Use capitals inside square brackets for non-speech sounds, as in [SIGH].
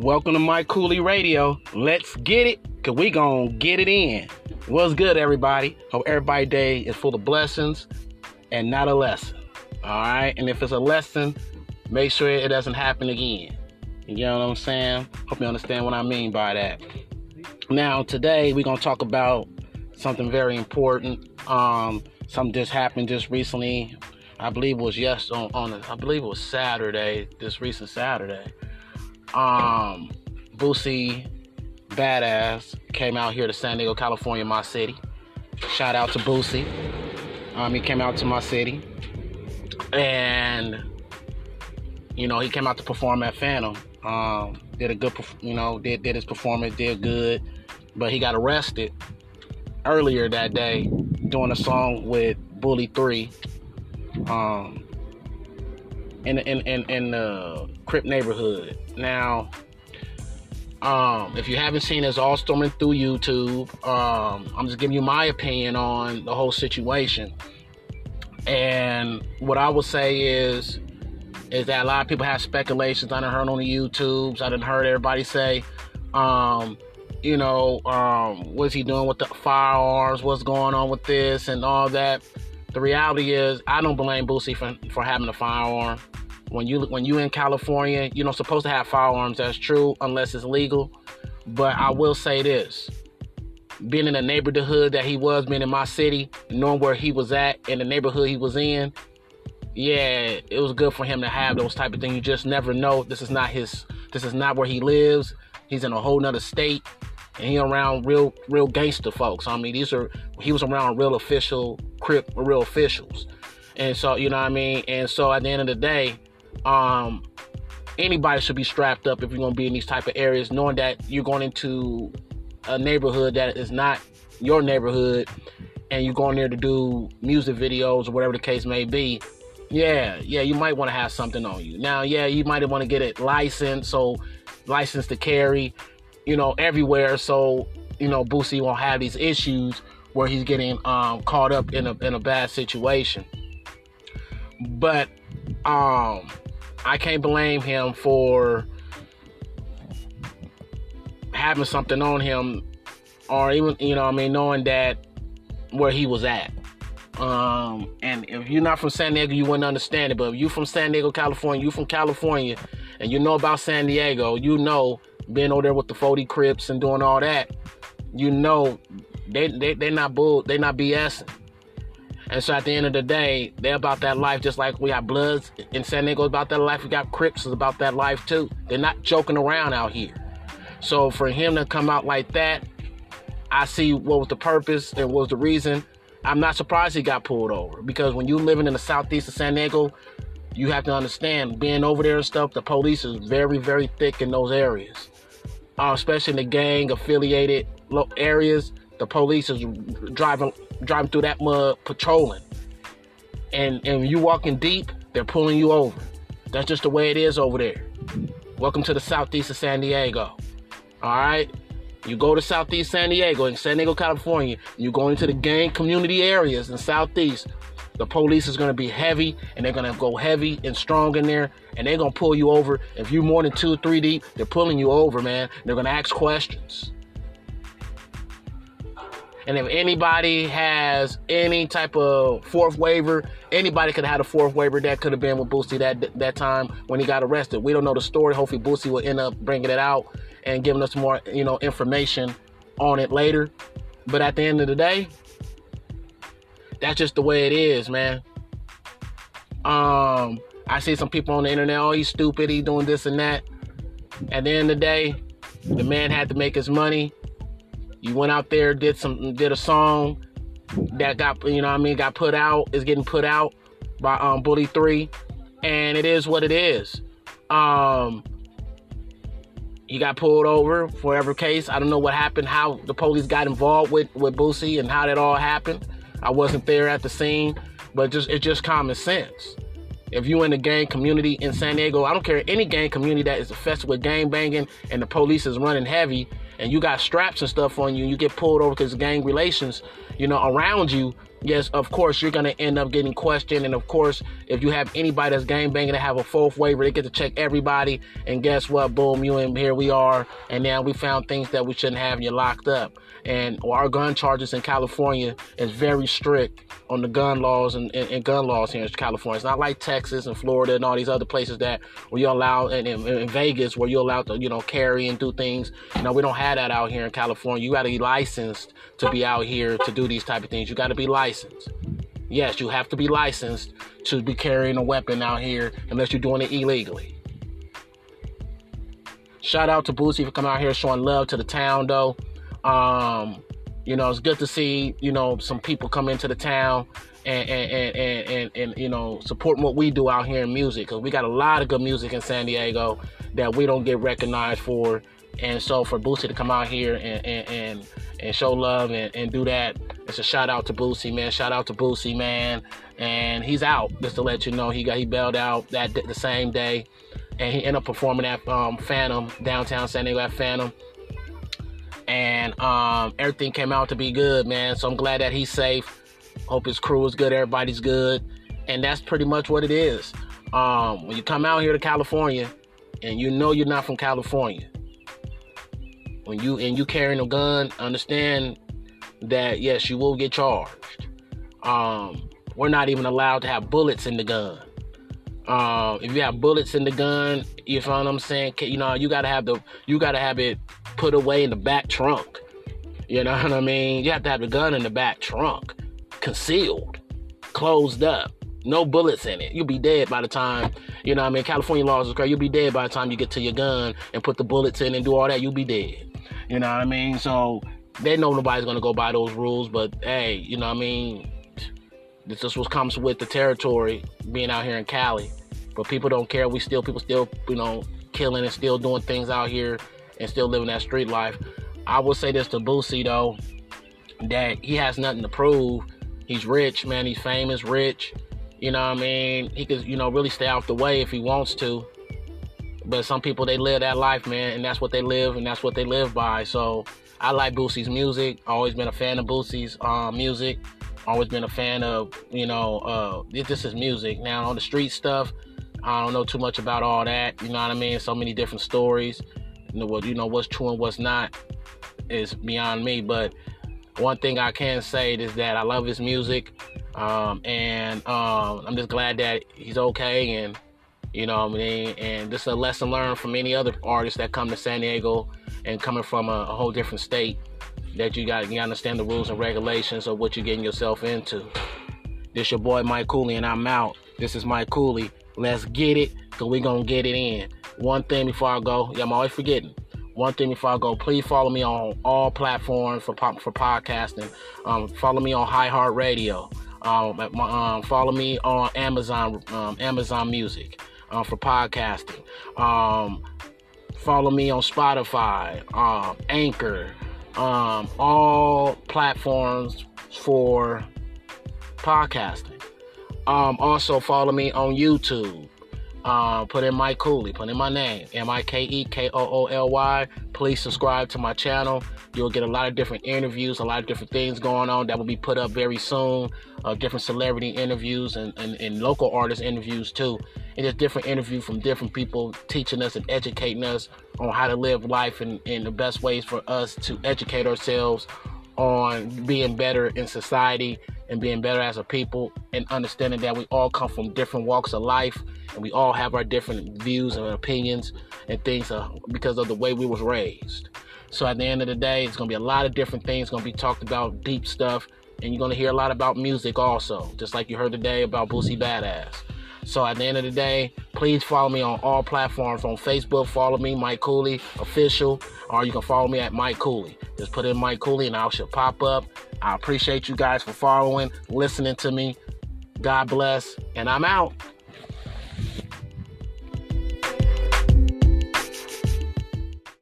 Welcome to Mike Kooly Radio. Let's get it, cause we gonna get it in. What's good, everybody? Hope everybody day is full of blessings and not a lesson. All right, and if it's a lesson, make sure it doesn't happen again. You know what I'm saying? Hope you understand what I mean by that. Now, today we're gonna talk about something very important. Um, something just happened just recently. I believe it was yes on, on I believe it was Saturday, this recent Saturday. Um, Boosie Badass came out here to San Diego, California, my city. Shout out to Boosie. Um, he came out to my city, and you know he came out to perform at Phantom. Um, did a good, you know, did did his performance, did good, but he got arrested earlier that day doing a song with Bully Three. Um, in in in in the Crip neighborhood. Now, um, if you haven't seen this, all storming through YouTube. Um, I'm just giving you my opinion on the whole situation. And what I would say is, is that a lot of people have speculations. I done heard on the YouTubes. I done heard everybody say, um, you know, um, what's he doing with the firearms? What's going on with this and all that? The reality is, I don't blame Boosie for, for having a firearm. When you when you in California, you're not supposed to have firearms. That's true, unless it's legal. But I will say this: being in the neighborhood that he was, being in my city, knowing where he was at in the neighborhood he was in, yeah, it was good for him to have those type of things. You just never know. This is not his. This is not where he lives. He's in a whole nother state, and he around real, real gangster folks. I mean, these are he was around real official, crip, real officials, and so you know what I mean. And so at the end of the day, um, anybody should be strapped up if you're going to be in these type of areas, knowing that you're going into a neighborhood that is not your neighborhood, and you're going there to do music videos or whatever the case may be. Yeah, yeah, you might want to have something on you. Now, yeah, you might want to get it licensed, so license to carry, you know, everywhere, so you know Boosie won't have these issues where he's getting um, caught up in a in a bad situation. But um I can't blame him for having something on him or even you know I mean knowing that where he was at. Um, and if you're not from San Diego, you wouldn't understand it. But if you're from San Diego, California, you from California, and you know about San Diego, you know being over there with the 40 Crips and doing all that, you know they they they not bull, they not BSing. And so at the end of the day, they're about that life just like we got Bloods in San Diego about that life. We got Crips is about that life too. They're not joking around out here. So for him to come out like that, I see what was the purpose and what was the reason. I'm not surprised he got pulled over because when you're living in the southeast of San Diego, you have to understand being over there and stuff, the police is very, very thick in those areas. Uh, especially in the gang affiliated areas, the police is driving driving through that mud patrolling. And and you walking deep, they're pulling you over. That's just the way it is over there. Welcome to the southeast of San Diego. All right. You go to Southeast San Diego in San Diego, California. You go into the gang community areas in Southeast. The police is going to be heavy, and they're going to go heavy and strong in there, and they're going to pull you over. If you're more than two three deep, they're pulling you over, man. They're going to ask questions. And if anybody has any type of fourth waiver, anybody could have had a fourth waiver that could have been with Boosie that that time when he got arrested. We don't know the story. Hopefully, Boosie will end up bringing it out and giving us more, you know, information on it later. But at the end of the day, that's just the way it is, man. Um, I see some people on the internet, oh, he's stupid, he's doing this and that. At the end of the day, the man had to make his money you went out there, did some, did a song that got, you know, I mean, got put out, is getting put out by um, Bully Three, and it is what it is. Um, he got pulled over for every case. I don't know what happened, how the police got involved with with Boosie, and how that all happened. I wasn't there at the scene, but just it's just common sense. If you in the gang community in San Diego, I don't care any gang community that is infested with gang banging and the police is running heavy, and you got straps and stuff on you, and you get pulled over because gang relations, you know, around you, yes, of course, you're going to end up getting questioned. And of course, if you have anybody that's game banging to have a fourth waiver, they get to check everybody. And guess what? Boom, you and here we are. And now we found things that we shouldn't have and you're locked up. And our gun charges in California is very strict on the gun laws and, and, and gun laws here in California. It's not like Texas and Florida and all these other places that where you're allowed, and in, in Vegas where you're allowed to, you know, carry and do things. You know, we don't have that out here in California. You got to be licensed to be out here to do these type of things. You got to be licensed. Yes, you have to be licensed to be carrying a weapon out here unless you're doing it illegally. Shout out to Boosie for coming out here showing love to the town, though. Um, you know, it's good to see, you know, some people come into the town and and, and, and, and, and you know, supporting what we do out here in music. Because we got a lot of good music in San Diego that we don't get recognized for. And so for Boosie to come out here and, and, and, and show love and, and do that, it's a shout out to Boosie, man. Shout out to Boosie, man. And he's out, just to let you know. He got he bailed out that the same day. And he ended up performing at um, Phantom, downtown San Diego at Phantom and um, everything came out to be good, man. So I'm glad that he's safe. Hope his crew is good, everybody's good, and that's pretty much what it is. Um, when you come out here to California, and you know you're not from California, when you and you carrying a gun, understand that yes, you will get charged. Um, we're not even allowed to have bullets in the gun. Um, if you have bullets in the gun, you what I'm saying? You know, you gotta have the you gotta have it put away in the back trunk. You know [LAUGHS] what I mean? You have to have the gun in the back trunk, concealed, closed up, no bullets in it. You'll be dead by the time, you know what I mean? California laws is crazy. You'll be dead by the time you get to your gun and put the bullets in and do all that. You'll be dead. You know what I mean? So they know nobody's gonna go by those rules, but hey, you know what I mean? This is what comes with the territory being out here in Cali. But people don't care. We still people still, you know, killing and still doing things out here and still living that street life. I will say this to Boosie though, that he has nothing to prove. He's rich, man. He's famous, rich. You know what I mean? He could, you know, really stay out the way if he wants to. But some people they live that life, man, and that's what they live and that's what they live by. So I like Boosie's music. Always been a fan of Boosie's uh, music. Always been a fan of, you know, uh, this is music. Now on the street stuff, I don't know too much about all that. You know what I mean? So many different stories you know what you know what's true and what's not is beyond me. But one thing I can say is that I love his music, um, and um, I'm just glad that he's okay. And you know, what I mean, and this is a lesson learned from any other artists that come to San Diego and coming from a, a whole different state. That you got you understand the rules and regulations of what you're getting yourself into. This your boy Mike Kooly, and I'm out. This is Mike Kooly. Let's get it, cause we gonna get it in. One thing before I go, yeah, I'm always forgetting. One thing before I go, please follow me on all platforms for for podcasting. Um, follow me on iHeartRadio. Um, um, follow me on Amazon um, Amazon Music uh, for podcasting. Um, follow me on Spotify, um, Anchor, um, all platforms for podcasting. Um, also follow me on YouTube. Uh, put in Mike Kooly, put in my name, M I K E K O O L Y. Please subscribe to my channel. You'll get a lot of different interviews, a lot of different things going on that will be put up very soon. Uh, different celebrity interviews and, and, and local artist interviews too. And just different interview from different people teaching us and educating us on how to live life and, and the best ways for us to educate ourselves on being better in society and being better as a people and understanding that we all come from different walks of life and we all have our different views and opinions and things uh, because of the way we was raised. So at the end of the day, it's gonna be a lot of different things gonna be talked about, deep stuff, and you're gonna hear a lot about music also, just like you heard today about Boosie Badass. So at the end of the day, please follow me on all platforms. On Facebook, follow me, Mike Kooly Official, or you can follow me at Mike Kooly. Just put in Mike Kooly and I should pop up. I appreciate you guys for following, listening to me. God bless, and I'm out.